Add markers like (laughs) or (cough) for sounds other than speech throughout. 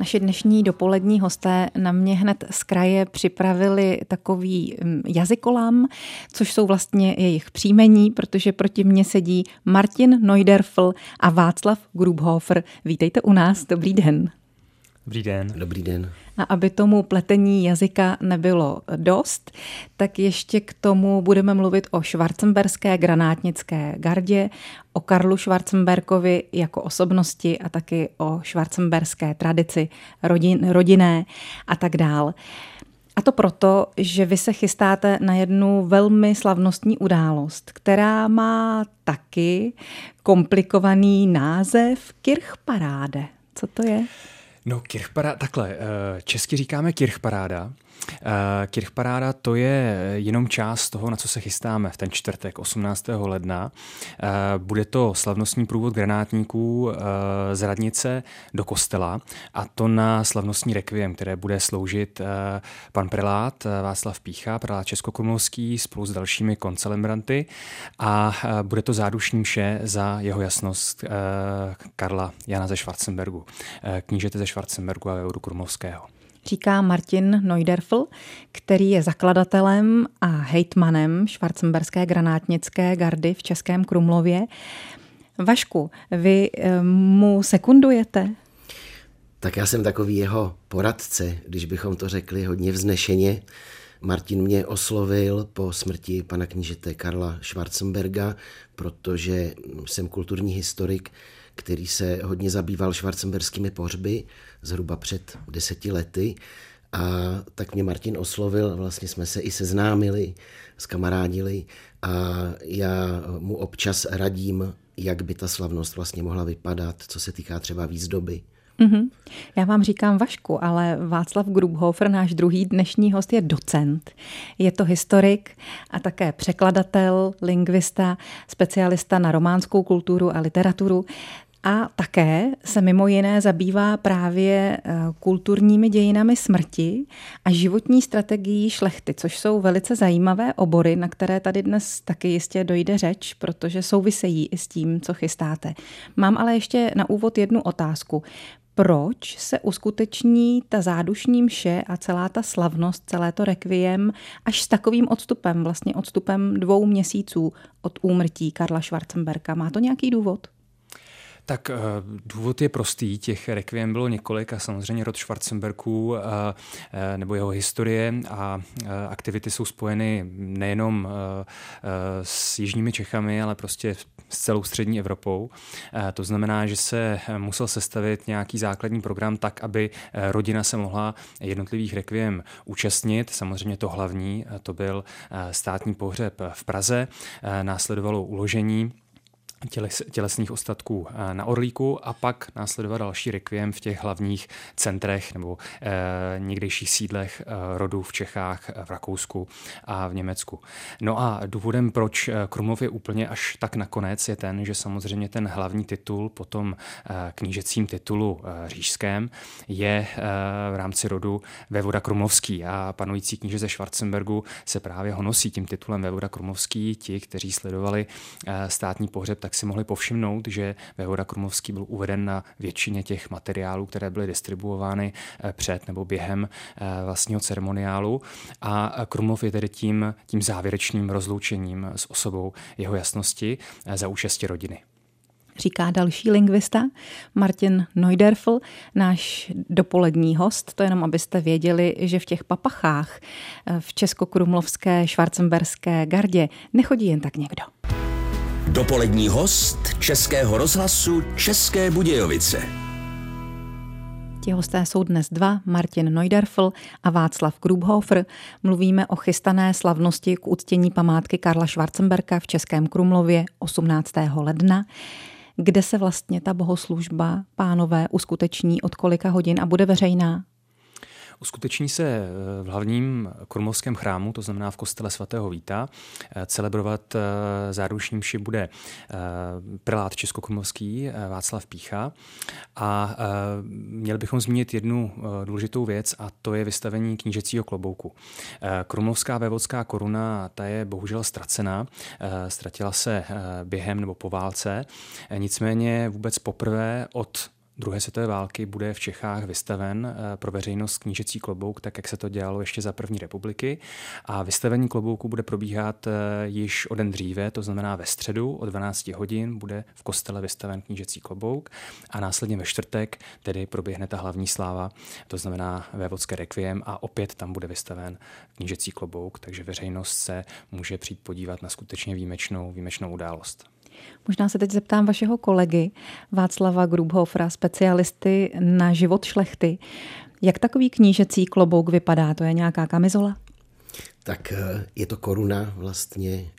Naše dnešní dopolední hosté na mě hned z kraje připravili takový mm, jazykolam, což jsou vlastně jejich příjmení, protože proti mně sedí Martin Neuderfl a Václav Grubhofer. Vítejte u nás, dobrý den. Dobrý den. Dobrý den. A aby tomu pletení jazyka nebylo dost, tak ještě k tomu budeme mluvit o švarcemberské granátnické gardě, o Karlu Schwarzenberkovi jako osobnosti a taky o švarcemberské tradici rodin, rodinné a tak dál. A to proto, že vy se chystáte na jednu velmi slavnostní událost, která má taky komplikovaný název Kirchparáde. Co to je? No, Kirchparáda, takhle, eh, česky říkáme Kirchparáda. Eh, Kirchparáda to je jenom část toho, na co se chystáme v ten čtvrtek 18. ledna. Eh, bude to slavnostní průvod granátníků z radnice do kostela a to na slavnostní rekviem, které bude sloužit pan prelát Václav Pícha, prelát Českokrumlovský spolu s dalšími koncelebranty a bude to zádušní vše za jeho jasnost Karla Jana ze Schwarzenbergu, knížete ze Schwarzenbergu a Euru Krumlovského říká Martin Neuderfl, který je zakladatelem a hejtmanem švarcemberské granátnické gardy v Českém Krumlově. Vašku, vy eh, mu sekundujete? Tak já jsem takový jeho poradce, když bychom to řekli hodně vznešeně. Martin mě oslovil po smrti pana knížete Karla Schwarzenberga, protože jsem kulturní historik, který se hodně zabýval švarcemberskými pohřby zhruba před deseti lety. A tak mě Martin oslovil, vlastně jsme se i seznámili, skamarádili a já mu občas radím, jak by ta slavnost vlastně mohla vypadat, co se týká třeba výzdoby. Mm-hmm. Já vám říkám Vašku, ale Václav Grubhofer, náš druhý dnešní host, je docent. Je to historik a také překladatel, lingvista, specialista na románskou kulturu a literaturu. A také se mimo jiné zabývá právě eh, kulturními dějinami smrti a životní strategií šlechty, což jsou velice zajímavé obory, na které tady dnes taky jistě dojde řeč, protože souvisejí i s tím, co chystáte. Mám ale ještě na úvod jednu otázku. Proč se uskuteční ta zádušní mše a celá ta slavnost, celé to rekviem až s takovým odstupem, vlastně odstupem dvou měsíců od úmrtí Karla Schwarzenberka? Má to nějaký důvod? Tak eh, důvod je prostý, těch rekviem bylo několik a samozřejmě rod Schwarzenbergů eh, eh, nebo jeho historie a aktivity jsou spojeny nejenom s jižními Čechami, ale prostě s celou střední Evropou. To znamená, že se musel sestavit nějaký základní program tak, aby rodina se mohla jednotlivých rekviem účastnit. Samozřejmě to hlavní, to byl státní pohřeb v Praze, následovalo uložení těles, tělesných ostatků eh, na Orlíku a pak následovat další rekviem v těch hlavních centrech nebo eh, někdejších sídlech eh, rodů v Čechách, v Rakousku a v Německu. No a důvodem, proč eh, Krumlov je úplně až tak nakonec, je ten, že samozřejmě ten hlavní titul po tom eh, knížecím titulu eh, říšském je eh, v rámci rodu Vévoda Krumlovský a panující kníže ze Schwarzenbergu se právě honosí tím titulem Vévoda Krumlovský. Ti, kteří sledovali eh, státní pohřeb, tak si mohli povšimnout, že Vévoda Krumovský byl uveden na většině těch materiálů, které byly distribuovány eh, před nebo během eh, vlastního ceremoniálu. A Krumlov je tedy tím, tím závěrečným rozloučením s osobou jeho jasnosti eh, za účasti rodiny říká další lingvista Martin Neuderfl, náš dopolední host. To jenom, abyste věděli, že v těch papachách v Českokrumlovské švarcemberské gardě nechodí jen tak někdo. Dopolední host Českého rozhlasu České Budějovice. Ti hosté jsou dnes dva, Martin Neuderfl a Václav Grubhofer. Mluvíme o chystané slavnosti k uctění památky Karla Schwarzenberka v Českém Krumlově 18. ledna. Kde se vlastně ta bohoslužba pánové uskuteční od kolika hodin a bude veřejná? Uskuteční se v hlavním krumlovském chrámu, to znamená v kostele svatého Víta. Celebrovat záruční mši bude prelát českokrumlovský Václav Pícha a měli bychom zmínit jednu důležitou věc a to je vystavení knížecího klobouku. Krumlovská vévodská koruna, ta je bohužel ztracená, ztratila se během nebo po válce, nicméně vůbec poprvé od druhé světové války bude v Čechách vystaven eh, pro veřejnost knížecí klobouk, tak jak se to dělalo ještě za první republiky. A vystavení klobouku bude probíhat eh, již o den dříve, to znamená ve středu o 12 hodin bude v kostele vystaven knížecí klobouk a následně ve čtvrtek tedy proběhne ta hlavní sláva, to znamená vévodské requiem a opět tam bude vystaven knížecí klobouk, takže veřejnost se může přijít podívat na skutečně výjimečnou, výjimečnou událost. Možná se teď zeptám vašeho kolegy Václava Grubhofra, specialisty na život šlechty. Jak takový knížecí klobouk vypadá? To je nějaká kamizola? Tak eh, je to koruna vlastně.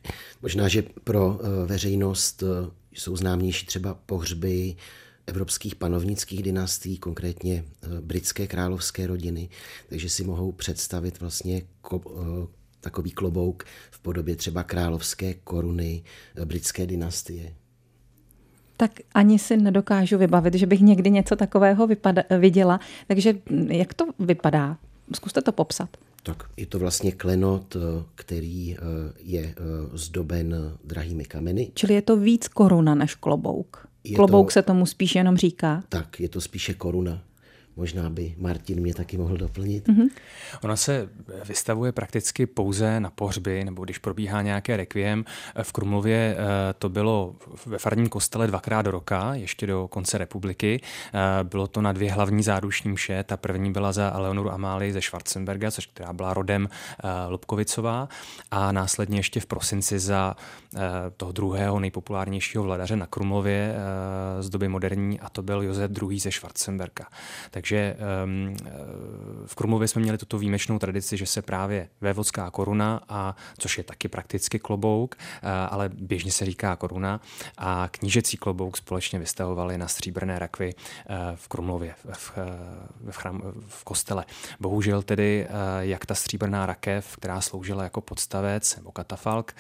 Možná, že pro eh, veřejnost eh, jsou známější třeba pohřby evropských panovnických dynastií, konkrétně britské královské rodiny, takže si mohou představit vlastně takový klobouk v podobě třeba královské koruny eh, britské dynastie. Tak ani si nedokážu vybavit, že bych někdy něco takového vypada, viděla. Takže hm, jak to vypadá? Zkuste to popsat. Tak je to vlastně klenot, eh, který eh, je zdoben drahými kameny. Čili je to víc koruna než klobouk. Je klobouk to, se tomu spíš jenom říká. Tak, je to spíše koruna. Možná by Martin mě taky mohl doplnit. Mm-hmm. Ona se vystavuje prakticky pouze na pohřby, nebo když probíhá nějaké rekviem. V Krumlově eh, to bylo ve farním kostele dvakrát do roka, ještě do konce republiky. Eh, bylo to na dvě hlavní záruční mše. Ta první byla za Leonoru Amáli ze Schwarzenberga, což která byla rodem eh, Lubkovicová. A následně ještě v prosinci za toho druhého nejpopulárnějšího vladaře na Krumlově z doby moderní, a to byl Josef II. ze Schwarzenberga. Takže takže um, v Krumlově jsme měli tuto výjimečnou tradici, že se právě vévodská koruna, a, což je taky prakticky klobouk, uh, ale běžně se říká koruna, a knížecí klobouk společně vystavovali na stříbrné rakvy uh, v Krumlově, v, v, chrám, v kostele. Bohužel tedy, jak ta stříbrná rakev, která sloužila jako podstavec nebo katafalk,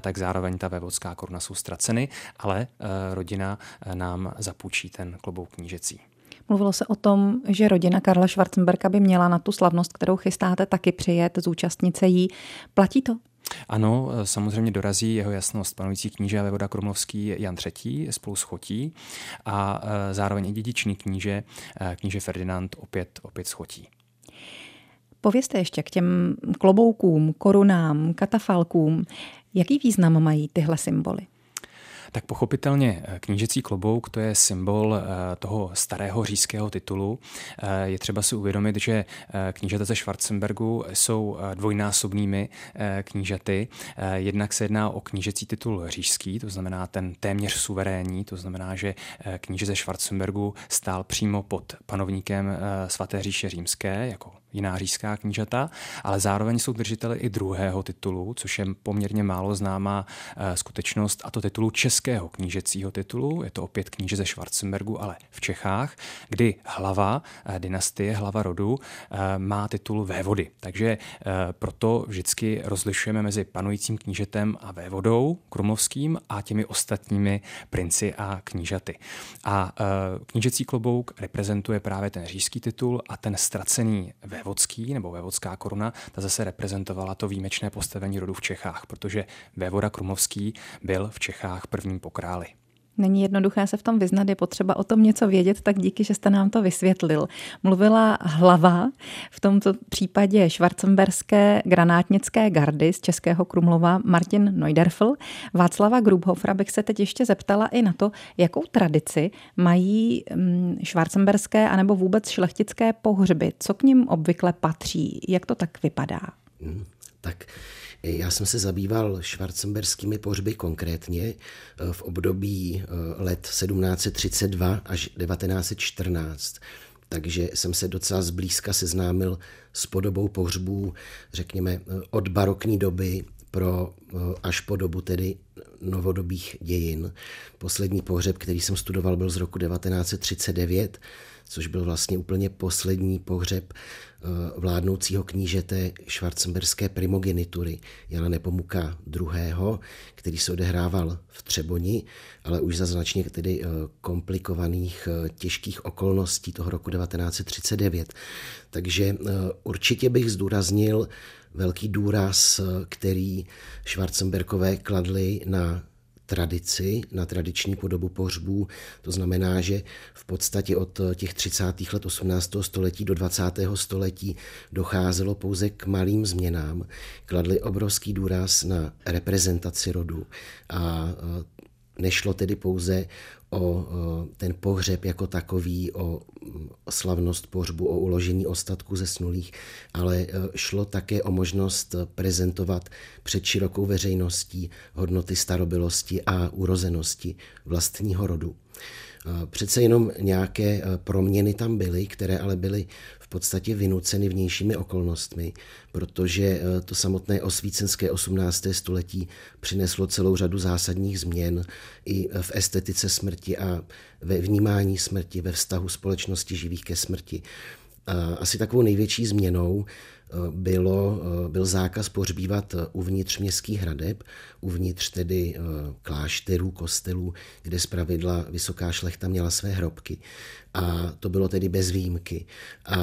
tak zároveň ta vévodská koruna jsou ztraceny, ale rodina nám zapůjčí ten klobouk knížecí. Mluvilo se o tom, že rodina Karla Schwarzenberga by měla na tu slavnost, kterou chystáte, taky přijet, zúčastnit se jí. Platí to? Ano, samozřejmě dorazí jeho jasnost panující kníže a vévoda Krumlovský Jan III. spolu s Chotí a e, zároveň i dědičný kníže, e, kníže Ferdinand opět, opět s Chotí. Povězte ještě k těm kloboukům, korunám, katafalkům. Jaký význam mají tyhle symboly? Tak pochopitelně eh, knížecí klobouk to je symbol eh, toho starého říšského titulu. Eh, je třeba si uvědomit, že knížata ze Schwarzenbergu jsou dvojnásobnými knížaty. Jednak se jedná o knížecí titul říšský, to znamená ten téměř suverénní, to znamená, že kníže ze Schwarzenbergu stál přímo pod panovníkem svaté říše římské jako jiná říšská knížata, ale zároveň jsou držiteli i druhého titulu, což je poměrně málo známá uh, skutečnost, a to titulu českého knížecího titulu. Je to opět kníže ze Schwarzenbergu, ale v Čechách, kdy hlava uh, dynastie, hlava rodu uh, má titul vévody. Takže proto vždycky rozlišujeme mezi panujícím knížetem a vévodou krumlovským a těmi ostatními princi a knížaty. A knížecí klobouk reprezentuje právě ten říšský titul a ten ztracený vévod vévodský nebo vévodská koruna, ta zase reprezentovala to výjimečné postavení rodu v Čechách, protože vévoda Krumovský byl v Čechách prvním pokráli. Není jednoduché se v tom vyznat, je potřeba o tom něco vědět, tak díky, že jste nám to vysvětlil. Mluvila hlava, v tomto případě švarcemberské granátnické gardy z Českého Krumlova Martin Neuderfl. Václava Grubhofra bych se teď ještě zeptala i na to, jakou tradici mají mm, švarcemberské anebo vůbec šlechtické pohřby. Co k ním obvykle patří? Jak to tak vypadá? Hmm, tak já jsem se zabýval švarcemberskými pohřby konkrétně eh, v období eh, let 1732 až 1914 takže jsem se docela zblízka seznámil s podobou pohřbů, řekněme, eh, od barokní doby pro až po dobu tedy novodobých dějin. Poslední pohřeb, který jsem studoval, byl z roku 1939, což byl vlastně úplně poslední pohřeb eh, vládnoucího knížete švarcemberské primogenitury Jana Nepomuka II., který se odehrával v Třeboni, ale už za značně tedy eh, komplikovaných, eh, těžkých okolností toho roku 1939. Takže určitě bych zdůraznil velký důraz, který Schwarzenbergové kladli na tradici, na tradiční podobu pohřbů. To znamená, že v podstatě od těch 30. let 18. století do 20. století docházelo pouze k malým změnám. Kladli obrovský důraz na reprezentaci rodu a nešlo tedy pouze o ten pohřeb jako takový, o slavnost pohřbu, o uložení ostatků zesnulých, ale e, šlo také o možnost prezentovat před širokou veřejností hodnoty starobilosti a urozenosti vlastního rodu. E, přece jenom nějaké e, proměny tam byly, které ale byly podstatě vynuceny vnějšími okolnostmi, protože eh, to samotné osvícenské 18. století přineslo celou řadu zásadních změn i v estetice smrti a ve vnímání smrti, ve vztahu společnosti živých ke smrti. Asi takovou největší změnou bylo, byl zákaz pohřbívat uvnitř městských hradeb, uvnitř tedy eh, klášterů, kostelů, kde zpravidla vysoká šlechta měla své hrobky. A to bylo tedy bez výjimky. A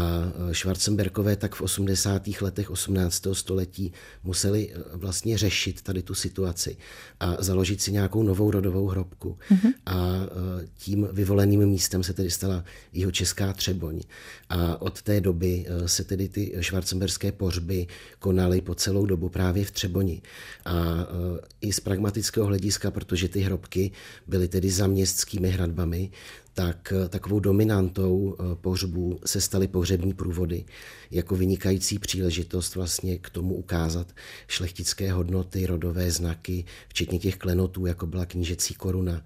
eh, Schwarzenbergové tak v 80. letech 18. století museli eh, vlastně řešit tady tu situaci a založit si nějakou novou rodovou hrobku. Mm-hmm. A tím vyvoleným místem se tedy stala jeho česká Třeboň. A od té doby se tedy ty Schwarzenberské pohřby konaly po celou dobu právě v Třeboni. A i z pragmatického hlediska, protože ty hrobky byly tedy za městskými hradbami, tak eh, takovou dominantou eh, pohřbů se staly pohřební průvody jako vynikající příležitost vlastně k tomu ukázat šlechtické hodnoty, rodové znaky, včetně těch klenotů, jako byla knížecí koruna.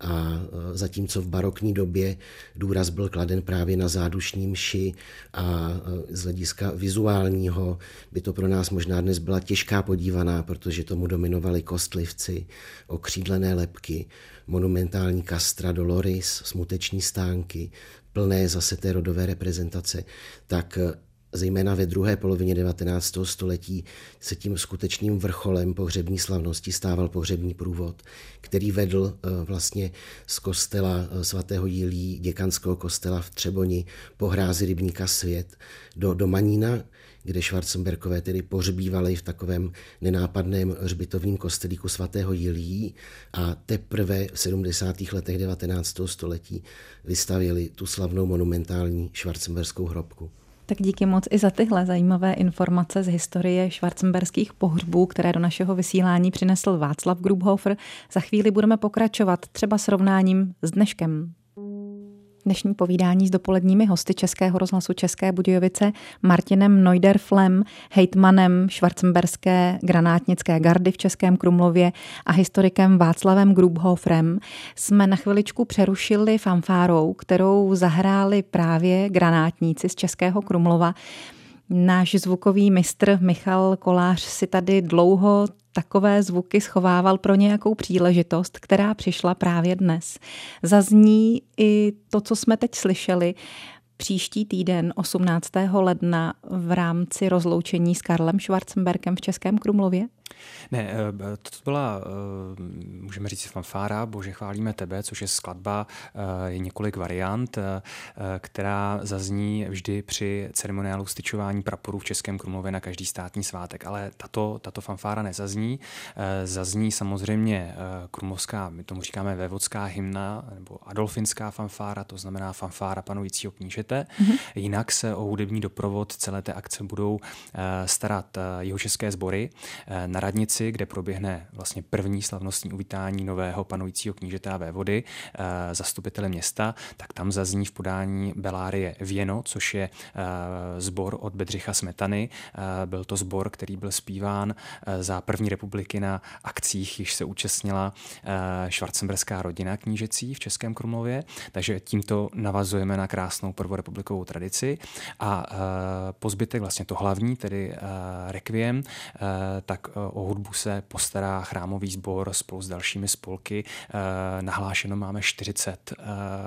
A e, zatímco v barokní době důraz byl kladen právě na zádušní mši a z hlediska vizuálního by to pro nás možná dnes byla těžká podívaná, protože tomu dominovali kostlivci, okřídlené lepky, monumentální kastra Doloris, smuteční stánky, plné zase té rodové reprezentace, tak zejména ve druhé polovině 19. století se tím skutečným vrcholem pohřební slavnosti stával pohřební průvod, který vedl eh, vlastně z kostela eh, svatého Jílí, děkanského kostela v Třeboni, po hrázi rybníka Svět do, do Manína, kde Schwarzenberkové tedy pohřbívali v takovém nenápadném hřbitovním kostelíku svatého Jilí a teprve v 70. letech 19. století vystavěli tu slavnou monumentální Schwarzenberskou hrobku. Tak díky moc i za tyhle zajímavé informace z historie švarcemberských pohřbů, které do našeho vysílání přinesl Václav Grubhofer. Za chvíli budeme pokračovat třeba srovnáním s dneškem. Dnešní povídání s dopoledními hosty Českého rozhlasu České Budějovice Martinem Neuderflem, hejtmanem švarcemberské granátnické gardy v Českém Krumlově a historikem Václavem Grubhofrem jsme na chviličku přerušili fanfárou, kterou zahráli právě granátníci z Českého Krumlova. Náš zvukový mistr Michal Kolář si tady dlouho takové zvuky schovával pro nějakou příležitost, která přišla právě dnes. Zazní i to, co jsme teď slyšeli, příští týden 18. ledna v rámci rozloučení s Karlem Schwarzenbergem v Českém Krumlově? Ne, eh, to byla, eh, můžeme říct, fanfára, bože chválíme tebe, což je skladba, eh, je několik variant, která zazní vždy při ceremoniálu styčování praporů v Českém Krumlově na každý státní svátek, ale tato, tato fanfára nezazní. Zazní samozřejmě krumlovská, my tomu říkáme vévodská hymna, nebo adolfinská fanfára, to znamená fanfára panujícího knížete. Mm-hmm. Jinak se o hudební doprovod celé té akce budou starat jeho české sbory na radnici, kde proběhne vlastně první slavnostní uvítání nového panujícího knížete a vévody eh, zastupitele města, tak tam zazní v podání Belárie Věno, což je eh, sbor od Bedřicha Smetany. Eh, byl to sbor, který byl zpíván za první republiky na akcích, již se účastnila švarcemberská rodina knížecí v Českém Krumlově, takže tímto navazujeme na krásnou prvorepublikovou tradici a po zbytek vlastně to hlavní, tedy Requiem, tak o hudbu se postará chrámový sbor spolu s dalšími spolky. Nahlášeno máme 40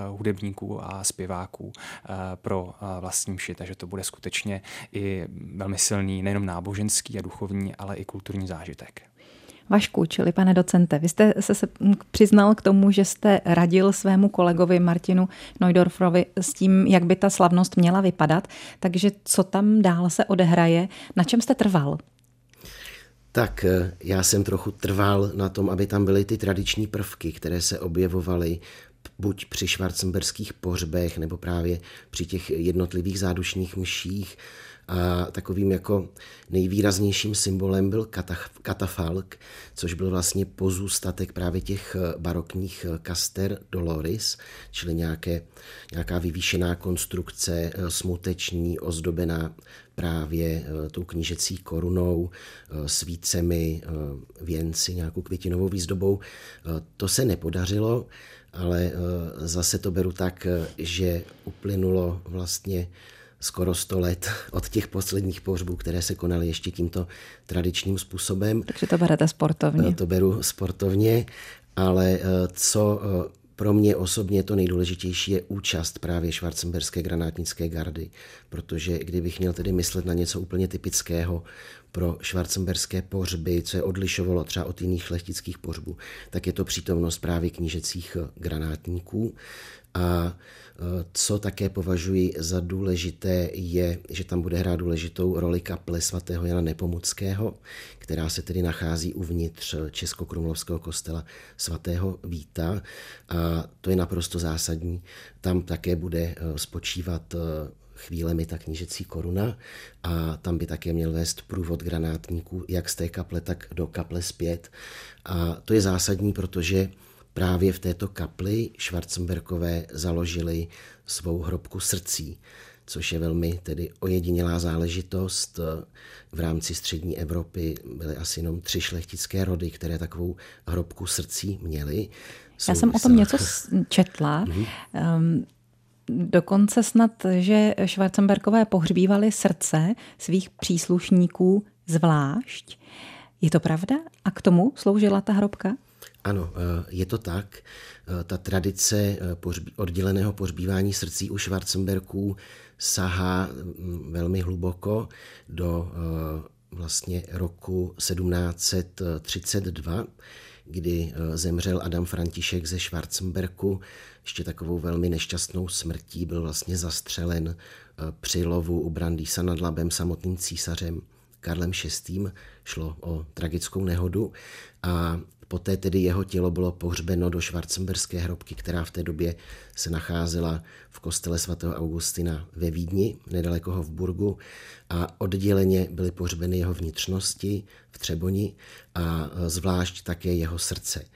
hudebníků a zpěváků pro vlastní mši, takže to bude skutečně i velmi silný nejenom náboženský a duchovní, ale i kulturní zážitek. Vašku, čili pane docente, vy jste se přiznal k tomu, že jste radil svému kolegovi Martinu Neudorfrovi s tím, jak by ta slavnost měla vypadat, takže co tam dál se odehraje, na čem jste trval? Tak eh, já jsem trochu trval na tom, aby tam byly ty tradiční prvky, které se objevovaly buď při švarcemberských pohřbech, nebo právě při těch jednotlivých zádušních mších a takovým jako nejvýraznějším symbolem byl katafalk, což byl vlastně pozůstatek právě těch eh, barokních eh, kaster Doloris, čili nějaké, nějaká vyvýšená konstrukce eh, smuteční, ozdobená právě tou knížecí korunou, svícemi, věnci, nějakou květinovou výzdobou. To se nepodařilo, ale zase to beru tak, že uplynulo vlastně skoro 100 let od těch posledních pohřbů, které se konaly ještě tímto tradičním způsobem. Takže to berete sportovně. To beru sportovně, ale eh, co eh, pro mě osobně to nejdůležitější je účast právě švarcemberské granátnické gardy, protože kdybych měl tedy myslet na něco úplně typického pro švarcemberské pohřby, co je odlišovalo třeba od jiných lechtických pohřbů, tak je to přítomnost právě knížecích granátníků. A co také považuji za důležité je, že tam bude hrát důležitou roli kaple svatého Jana Nepomuckého, která se tedy nachází uvnitř Českokrumlovského kostela svatého Víta. A to je naprosto zásadní. Tam také bude eh, spočívat eh, chvílemi ta knížecí koruna a tam by také měl vést průvod granátníků jak z té kaple, tak do kaple zpět. A to je zásadní, protože Právě v této kapli Schwarzenbergové založili svou hrobku srdcí, což je velmi tedy ojedinělá záležitost. V rámci střední Evropy byly asi jenom tři šlechtické rody, které takovou hrobku srdcí měly. Já jsem o tom něco četla. um, dokonce snad, že Schwarzenbergové pohřbívali srdce svých příslušníků zvlášť. Je to pravda? A k tomu sloužila ta hrobka? Ano, eh, je to tak. Eh, ta tradice eh, odděleného pohřbívání srdcí u Schwarzenberků sahá mm, velmi hluboko do vlastně roku 1732, kdy zemřel Adam František ze Schwarzenberku. Ještě takovou velmi nešťastnou smrtí byl vlastně zastřelen při lovu u Brandýsa nad Labem samotným císařem Karlem VI. Šlo o tragickou nehodu a Poté tedy jeho tělo bylo pohřbeno do švarcemberské hrobky, která v té době se nacházela v kostele svatého Augustina ve Vídni, nedaleko Hofburgu a odděleně byly pohřbeny jeho vnitřnosti v Třeboni a e, zvlášť také jeho srdce. E,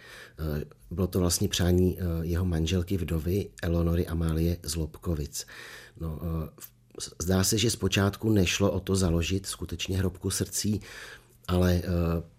bylo to vlastně přání e, jeho manželky vdovy Eleonory Amálie z Lobkovic. No, Zdá se, že zpočátku nešlo o to založit skutečně hrobku srdcí, ale eh,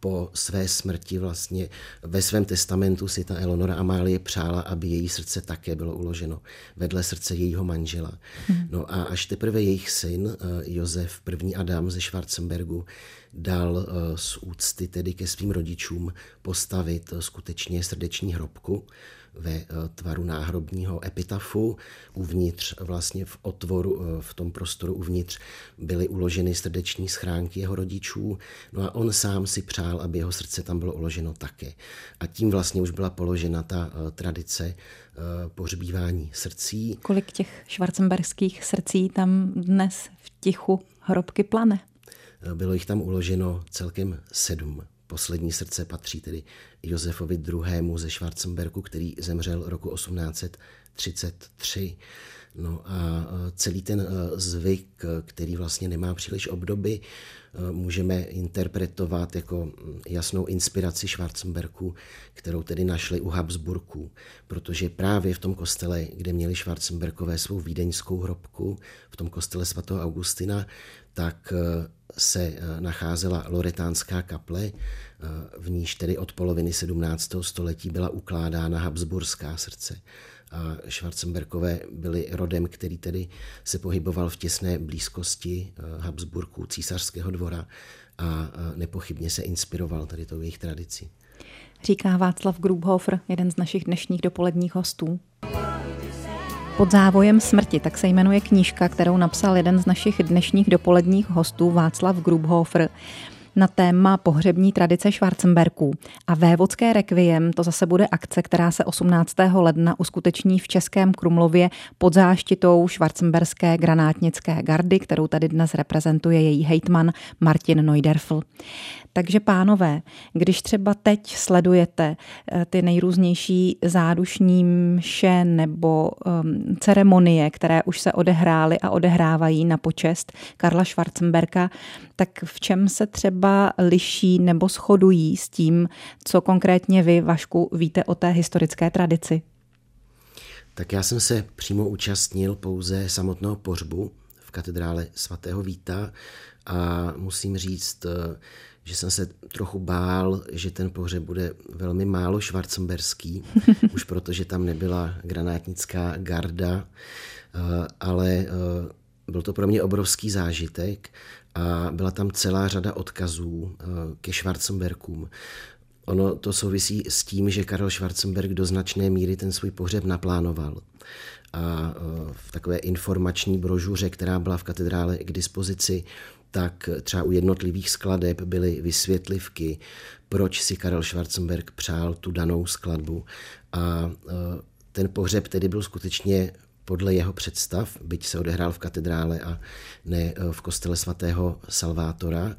po své smrti vlastně ve svém testamentu si ta Eleonora Amálie přála, aby její srdce také bylo uloženo vedle srdce jejího manžela. Hmm. No a až teprve jejich syn eh, Josef I. Adam ze Schwarzenbergu dal eh, z úcty tedy ke svým rodičům postavit skutečně srdeční hrobku, ve eh, tvaru náhrobního epitafu. Uvnitř, vlastně v otvoru, eh, v tom prostoru uvnitř byly uloženy srdeční schránky jeho rodičů. No a on sám si přál, aby jeho srdce tam bylo uloženo také. A tím vlastně už byla položena ta eh, tradice pohřbívání srdcí. Kolik těch švarcemberských srdcí tam dnes v tichu hrobky plane? Bylo jich tam uloženo celkem sedm. Poslední srdce patří tedy Josefovi II. ze Schwarzenbergu, který zemřel roku 1833. No a celý ten zvyk, který vlastně nemá příliš obdoby, můžeme interpretovat jako jasnou inspiraci Schwarzenberku, kterou tedy našli u Habsburků, protože právě v tom kostele, kde měli Schwarzenberkové svou vídeňskou hrobku, v tom kostele svatého Augustina, tak se nacházela loretánská kaple, v níž tedy od poloviny 17. století byla ukládána Habsburská srdce. A Schwarzenberkové byli rodem, který tedy se pohyboval v těsné blízkosti Habsburků, císařského dvora a nepochybně se inspiroval tady tou jejich tradicí. Říká Václav Grubhofer, jeden z našich dnešních dopoledních hostů. Pod závojem smrti, tak se jmenuje knížka, kterou napsal jeden z našich dnešních dopoledních hostů Václav Grubhofer na téma pohřební tradice Schwarzenberků. A Vévodské rekviem to zase bude akce, která se 18. ledna uskuteční v Českém Krumlově pod záštitou Schwarzenberské granátnické gardy, kterou tady dnes reprezentuje její hejtman Martin Neuderfl. Takže pánové, když třeba teď sledujete eh, ty nejrůznější zádušní mše nebo um, ceremonie, které už se odehrály a odehrávají na počest Karla Schwarzenberka, tak v čem se třeba liší nebo shodují s tím, co konkrétně vy, Vašku, víte o té historické tradici? Tak já jsem se přímo účastnil pouze samotného pořbu v katedrále svatého Víta a musím říct, eh, že jsem se trochu bál, že ten pohřeb bude velmi málo švarcemberský, (laughs) už protože tam nebyla granátnická garda, eh, ale eh, byl to pro mě obrovský zážitek a byla tam celá řada odkazů eh, ke Schwarzenberkům. Ono to souvisí s tím, že Karel Schwarzenberg do značné míry ten svůj pohřeb naplánoval. A v takové informační brožuře, která byla v katedrále k dispozici, tak třeba u jednotlivých skladeb byly vysvětlivky, proč si Karel Schwarzenberg přál tu danou skladbu. A e, ten pohřeb tedy byl skutečně podle jeho představ, byť se odehrál v katedrále a ne e, v kostele svatého Salvátora.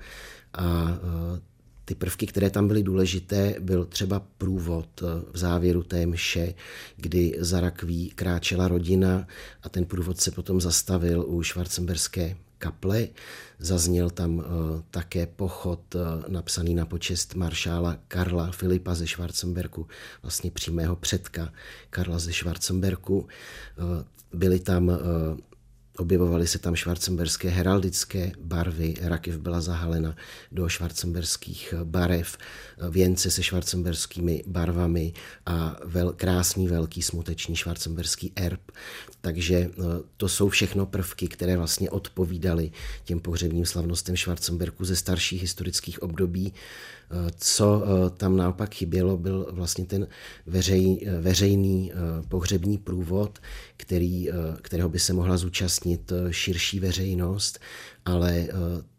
A e, ty prvky, které tam byly důležité, byl třeba průvod v závěru té mše, kdy za rakví kráčela rodina a ten průvod se potom zastavil u švarcemberské kaple. Zazněl tam uh, také pochod uh, napsaný na počest maršála Karla Filipa ze Schwarzenberku, vlastně přímého předka Karla ze Schwarzenberku. Uh, byly tam Objevovaly se tam švarcemberské heraldické barvy, rakev byla zahalena do švarcemberských barev, věnce se švarcemberskými barvami a vel, krásný velký smuteční švarcemberský erb. Takže eh, to jsou všechno prvky, které vlastně odpovídaly těm pohřebním slavnostem Schwarzenberku ze starších historických období. Eh, co eh, tam naopak chybělo, byl vlastně ten veřej, veřejný pohřební průvod, který, kterého by se mohla zúčastnit širší veřejnost, ale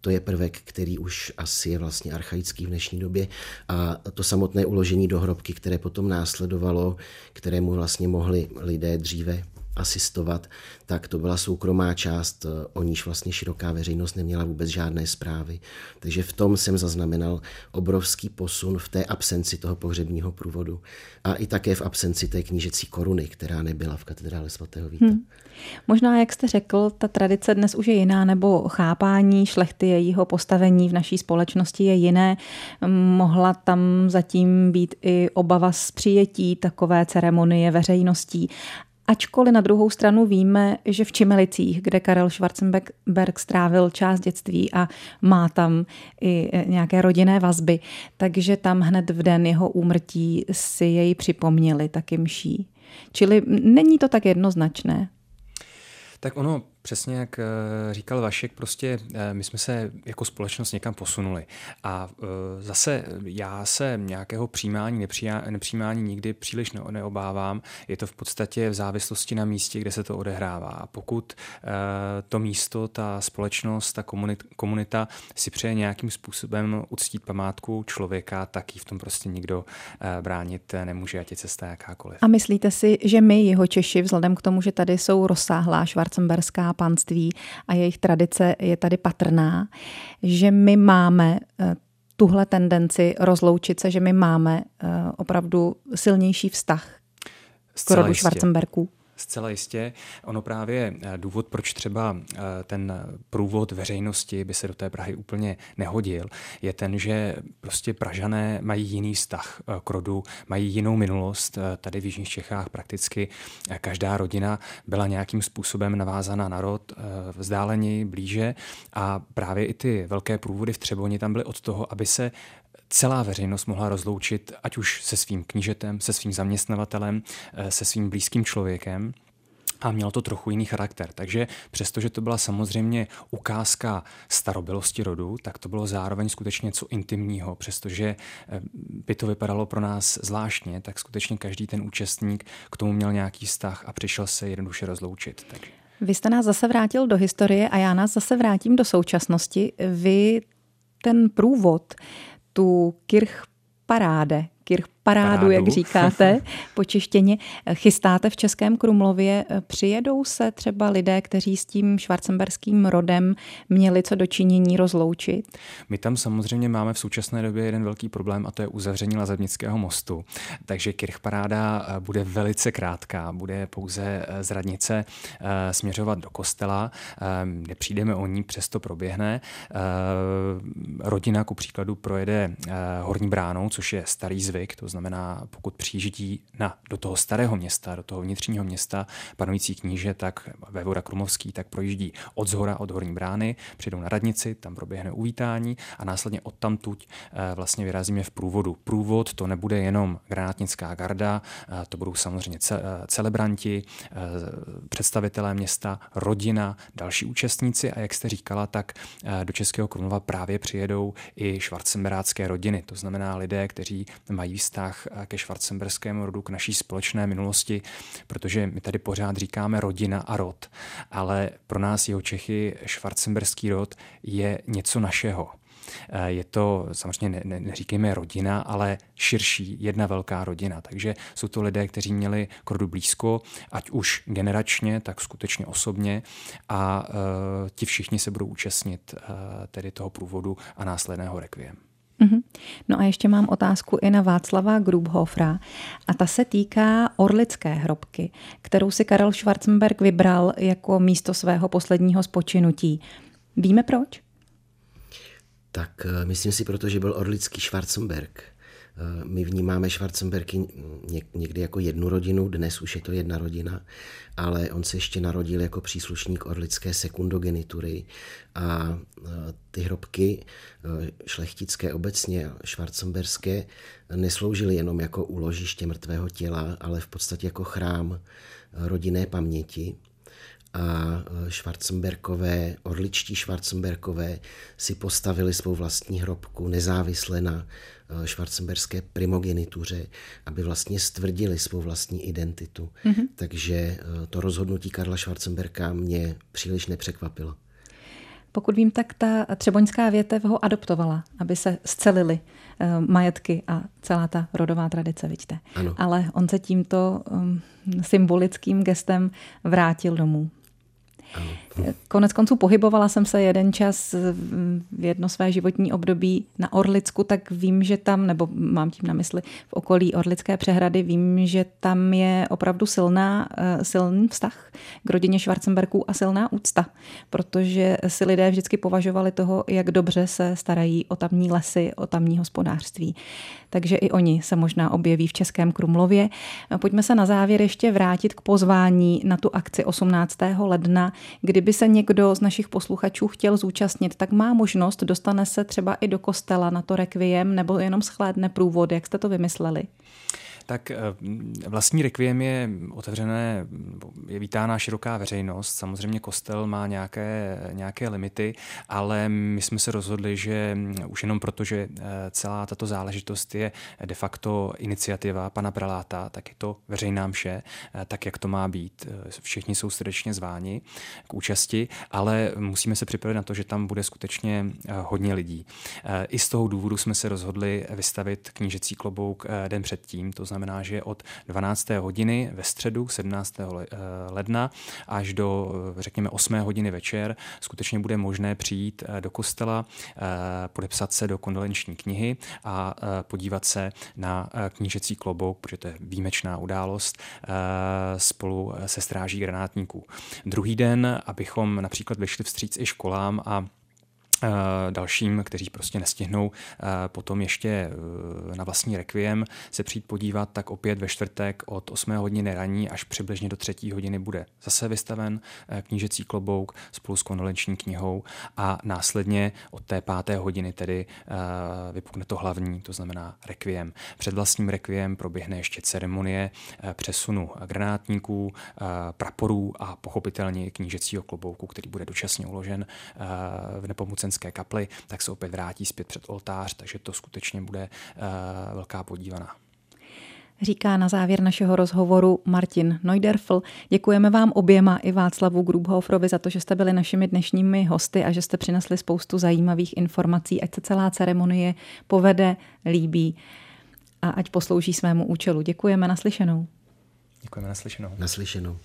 to je prvek, který už asi je vlastně archaický v dnešní době. A to samotné uložení do hrobky, které potom následovalo, kterému vlastně mohli lidé dříve asistovat, tak to byla soukromá část, eh, o níž vlastně široká veřejnost neměla vůbec žádné zprávy. Takže v tom jsem zaznamenal obrovský posun v té absenci toho pohřebního průvodu a i také v absenci té knížecí koruny, která nebyla v katedrále svatého Víta. Hmm. Možná, jak jste řekl, ta tradice dnes už je jiná, nebo chápání šlechty jejího postavení v naší společnosti je jiné. Mohla tam zatím být i obava z přijetí takové ceremonie veřejností. Ačkoliv na druhou stranu víme, že v Čimelicích, kde Karel Schwarzenberg strávil část dětství a má tam i e, nějaké rodinné vazby, takže tam hned v den jeho úmrtí si jej připomněli taky mší. Čili není to tak jednoznačné. Tak ono Přesně jak eh, říkal Vašek, prostě eh, my jsme se jako společnost někam posunuli. A eh, zase já se nějakého přijímání, nepřijímání nikdy příliš neobávám. Je to v podstatě v závislosti na místě, kde se to odehrává. A pokud to místo, ta společnost, ta komunita si přeje nějakým způsobem uctít památku člověka, tak ji v tom prostě nikdo bránit nemůže, ať je cesta jakákoliv. A myslíte si, že my, jeho Češi, vzhledem k tomu, že tady jsou rozsáhlá švarcemberská panství a jejich tradice je tady patrná, že my máme eh, tuhle tendenci rozloučit se, že my máme eh, opravdu silnější vztah k rodu Schwarzenbergů. Zcela jistě. Ono právě eh, důvod, proč třeba eh, ten průvod veřejnosti by se do té Prahy úplně nehodil, je ten, že prostě Pražané mají jiný vztah eh, k rodu, mají jinou minulost. Tady v Jižních Čechách prakticky každá rodina byla nějakým způsobem navázaná na rod, vzdáleněji, blíže a právě i ty velké průvody v Třeboni tam byly od toho, aby se celá veřejnost mohla rozloučit ať už se svým knížetem, se svým zaměstnavatelem, se svým blízkým člověkem a mělo to trochu jiný charakter. Takže přestože to byla samozřejmě ukázka starobilosti rodu, tak to bylo zároveň skutečně něco intimního, přestože eh, by to vypadalo pro nás zvláštně, tak skutečně každý ten účastník k tomu měl nějaký vztah a přišel se jednoduše rozloučit. Takže. Vy jste nás zase vrátil do historie a já nás zase vrátím do současnosti. Vy ten průvod, tu Kirch paráde, Kirch parádu, parádu. jak říkáte, (laughs) počištěně. Chystáte v Českém Krumlově. Přijedou se třeba lidé, kteří s tím švarcemberským rodem měli co dočinění rozloučit? My tam samozřejmě máme v současné době jeden velký problém a to je uzavření Lazebnického mostu. Takže Kirchparáda eh, bude velice krátká, bude pouze eh, z radnice eh, směřovat do kostela. Nepřijdeme o ní, přesto proběhne. Rodina ku příkladu projede Horní bránou, což je starý zvyk, to znamená, pokud přijíždí na, do toho starého města, do toho vnitřního města panující kníže, tak ve Vora Krumovský, tak projíždí od zhora, od horní brány, přijdou na radnici, tam proběhne uvítání a následně odtamtuť eh, vlastně vyrazíme v průvodu. Průvod to nebude jenom granátnická garda, eh, to budou samozřejmě eh, celebranti, představitelé města, rodina, další účastníci a jak jste říkala, tak do Českého Krumlova právě přijedou i švarcemberácké rodiny, to znamená lidé, kteří mají vztah vztah eh, ke švarcemberskému rodu, k naší společné minulosti, protože my tady pořád říkáme rodina a rod, ale pro nás jeho Čechy švarcemberský rod je něco našeho. Eh, je to samozřejmě ne, ne, neříkejme rodina, ale širší, jedna velká rodina. Takže jsou to lidé, kteří měli k rodu blízko, ať už generačně, tak skutečně osobně a uh, ti všichni se budou účastnit uh, tedy toho průvodu a následného rekviem. No a ještě mám otázku i na Václava Grubhofra a ta se týká orlické hrobky, kterou si Karel Schwarzenberg vybral jako místo svého posledního spočinutí. Víme proč? Tak eh, myslím si, protože byl orlický Schwarzenberg. Eh, my vnímáme Schwarzenbergy někdy jako jednu rodinu, dnes už je to jedna rodina, ale on se ještě narodil jako příslušník orlické sekundogenitury a eh, ty hrobky eh, šlechtické obecně, švarcemberské, nesloužily jenom jako úložiště mrtvého těla, ale v podstatě jako chrám rodinné paměti a Schwarzenberkové, orličtí Schwarzenberkové si postavili svou vlastní hrobku nezávisle na švarcemberské primogenituře, aby vlastně stvrdili svou vlastní identitu. Mm-hmm. Takže eh, to rozhodnutí Karla Schwarzenberka mě příliš nepřekvapilo. Pokud vím, tak ta třeboňská větev ho adoptovala, aby se scelili majetky a celá ta rodová tradice, vidíte. Ano. Ale on se tímto symbolickým gestem vrátil domů. Konec konců pohybovala jsem se jeden čas v jedno své životní období na Orlicku, tak vím, že tam, nebo mám tím na mysli v okolí Orlické přehrady, vím, že tam je opravdu silná, eh, silný vztah k rodině Schwarzenberků a silná úcta, protože si lidé vždycky považovali toho, jak dobře se starají o tamní lesy, o tamní hospodářství. Takže i oni se možná objeví v Českém Krumlově. Pojďme se na závěr ještě vrátit k pozvání na tu akci 18. ledna Kdyby se někdo z našich posluchačů chtěl zúčastnit, tak má možnost, dostane se třeba i do kostela na to rekviem nebo jenom schlédne průvod. Jak jste to vymysleli? Tak eh, vlastní rekviem je otevřené, je vítána široká veřejnost. Samozřejmě kostel má nějaké, nějaké limity, ale my jsme se rozhodli, že už jenom proto, že eh, celá tato záležitost je de facto iniciativa pana preláta, tak je to veřejná mše, eh, tak jak to má být. Všichni jsou srdečně zváni k účasti, ale musíme se připravit na to, že tam bude skutečně hodně lidí. I z toho důvodu jsme se rozhodli vystavit knížecí klobouk den předtím, to znamená, že od 12. hodiny ve středu 17. Eh, ledna až do, eh, řekněme, 8. hodiny večer skutečně bude možné přijít eh, do kostela, podepsat se do kondolenční knihy a podívat se na knížecí klobouk, protože to je výjimečná událost, spolu se stráží granátníků. Druhý den, abychom například vyšli vstříc i školám a dalším, kteří prostě nestihnou potom ještě na vlastní rekviem se přijít podívat, tak opět ve čtvrtek od 8 hodiny raní až přibližně do 3 hodiny bude zase vystaven knížecí klobouk spolu s kondolenční knihou a následně od té páté hodiny tedy vypukne to hlavní, to znamená rekviem. Před vlastním rekviem proběhne ještě ceremonie přesunu granátníků, praporů a pochopitelně knížecího klobouku, který bude dočasně uložen v nepomucenské kapli, tak se opět vrátí zpět před oltář, takže to skutečně bude velká podívaná. Říká na závěr našeho rozhovoru Martin Neuderfl. Děkujeme vám oběma i Václavu Grubhoferovi za to, že jste byli našimi dnešními hosty a že jste přinesli spoustu zajímavých informací, ať se celá ceremonie povede, líbí a ať poslouží svému účelu. Děkujeme naslyšenou. Děkujeme naslyšenou. Naslyšenou.